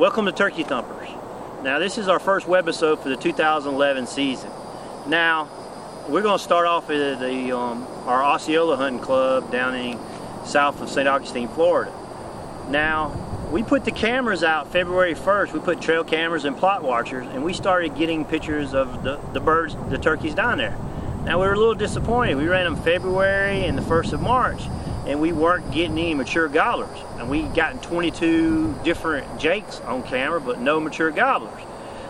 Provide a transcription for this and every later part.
Welcome to Turkey Thumpers. Now this is our first webisode for the 2011 season. Now we're going to start off at the um, our Osceola Hunting Club down in south of St. Augustine, Florida. Now we put the cameras out February 1st. We put trail cameras and plot watchers, and we started getting pictures of the, the birds, the turkeys down there. Now we were a little disappointed. We ran them February and the 1st of March, and we weren't getting any mature gobblers. And we gotten 22 different jakes on camera, but no mature gobblers.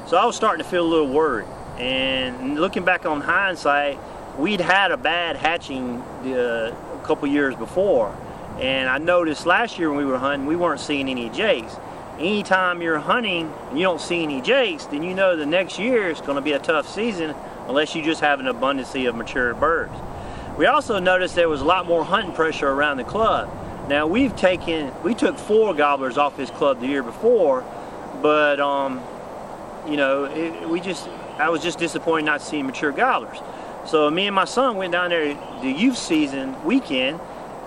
So I was starting to feel a little worried. And looking back on hindsight, we'd had a bad hatching uh, a couple years before. And I noticed last year when we were hunting, we weren't seeing any jakes. Anytime you're hunting and you don't see any jakes, then you know the next year is going to be a tough season unless you just have an abundance of mature birds. We also noticed there was a lot more hunting pressure around the club. Now we've taken, we took four gobblers off his club the year before, but um, you know, it, we just, I was just disappointed not seeing mature gobblers. So me and my son went down there the youth season weekend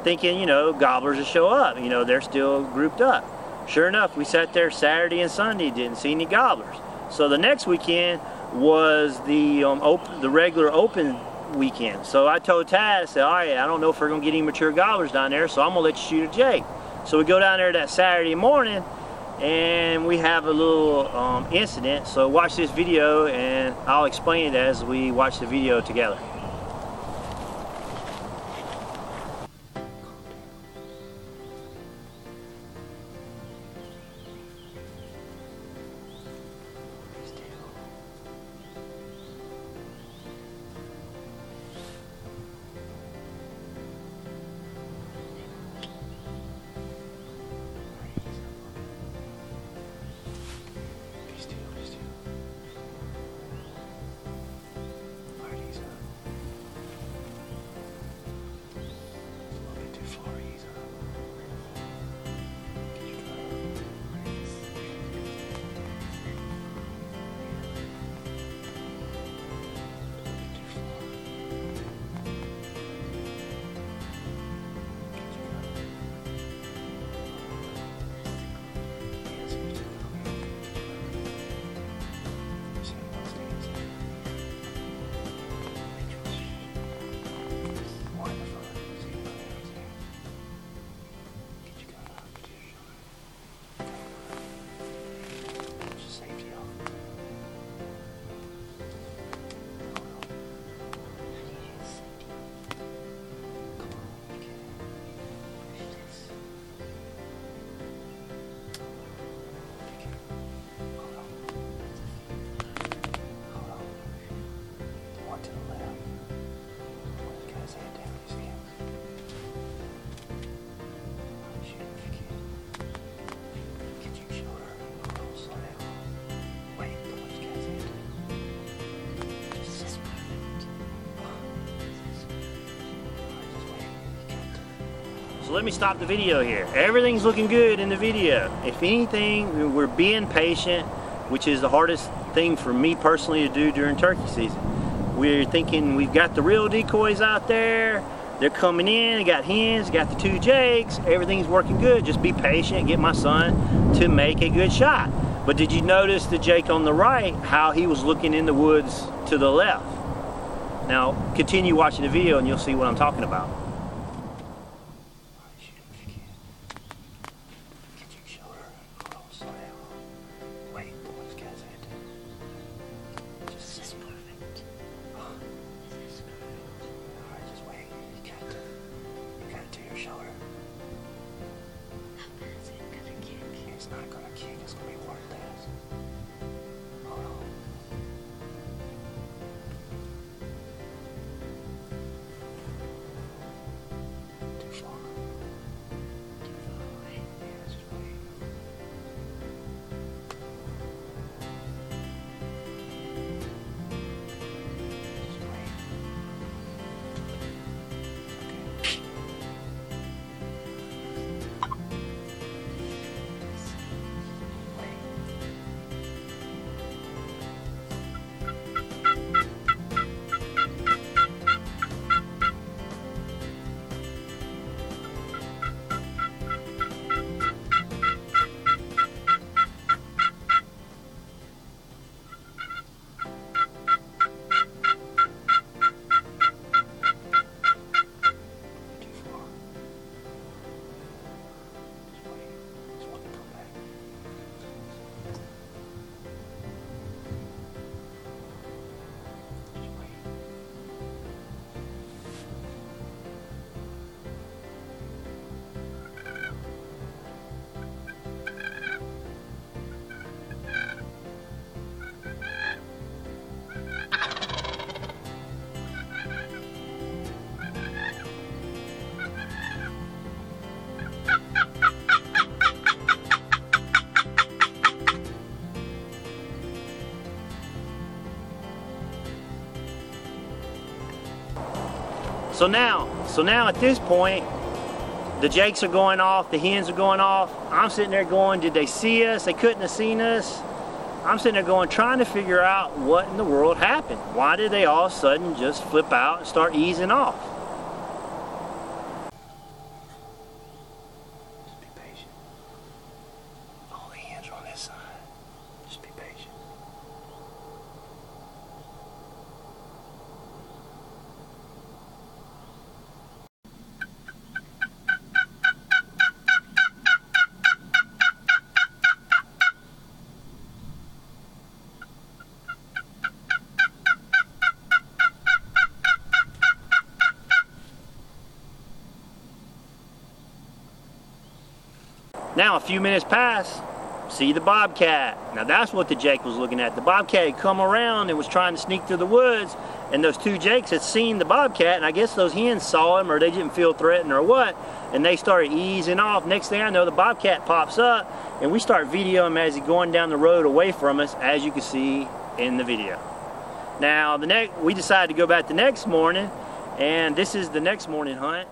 thinking, you know, gobblers will show up. You know, they're still grouped up. Sure enough, we sat there Saturday and Sunday, didn't see any gobblers. So the next weekend was the um, open, the regular open weekend. So I told Tad, I said, all right, I don't know if we're gonna get any mature gobblers down there, so I'm gonna let you shoot a jay. So we go down there that Saturday morning, and we have a little um, incident. So watch this video, and I'll explain it as we watch the video together. Let me stop the video here. Everything's looking good in the video. If anything, we're being patient, which is the hardest thing for me personally to do during turkey season. We're thinking we've got the real decoys out there. They're coming in, they got hens, got the two jakes, everything's working good. Just be patient, get my son to make a good shot. But did you notice the jake on the right, how he was looking in the woods to the left? Now, continue watching the video and you'll see what I'm talking about. shower. Is it gonna kick? It's not gonna kick, it's gonna be worthless. So now, so now at this point, the jakes are going off, the hens are going off. I'm sitting there going, did they see us? They couldn't have seen us. I'm sitting there going, trying to figure out what in the world happened. Why did they all of a sudden just flip out and start easing off? Just be patient. All the hens are on this side. Just be patient. Now a few minutes pass, see the bobcat. Now that's what the jake was looking at. The bobcat had come around and was trying to sneak through the woods, and those two jakes had seen the bobcat, and I guess those hens saw him or they didn't feel threatened or what, and they started easing off. Next thing I know, the bobcat pops up, and we start videoing him as he's going down the road away from us, as you can see in the video. Now the next, we decided to go back the next morning, and this is the next morning hunt.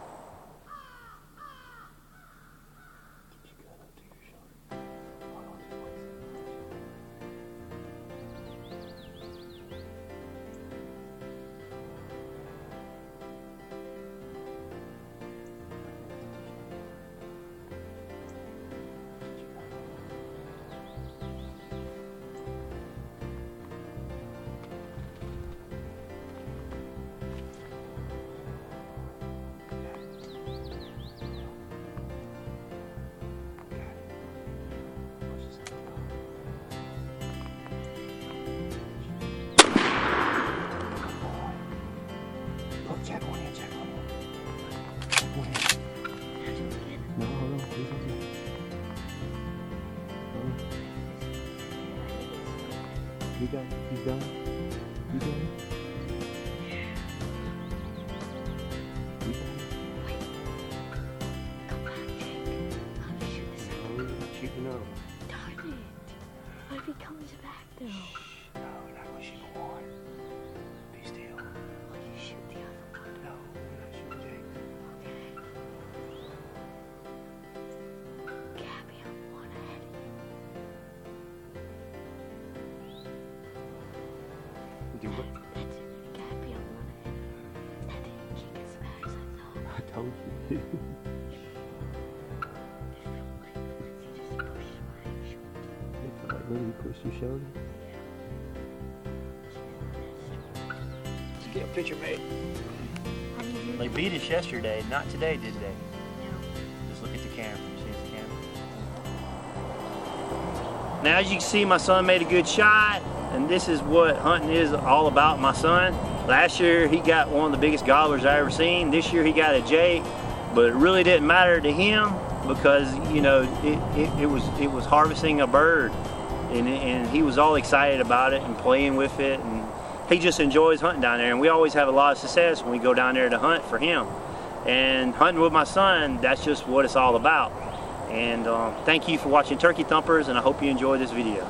That. You it felt like Lily pushed your shoulder. Get a picture made. How do you do They beat us yesterday, not today, did they? No. Just look at the camera. See the camera? Now, as you can see, my son made a good shot, and this is what hunting is all about. My son. Last year, he got one of the biggest gobblers I ever seen. This year, he got a jake, but it really didn't matter to him because you know it, it, it was it was harvesting a bird, and and he was all excited about it and playing with it, and he just enjoys hunting down there. And we always have a lot of success when we go down there to hunt for him. And hunting with my son, that's just what it's all about. And um, thank you for watching Turkey Thumpers, and I hope you enjoyed this video.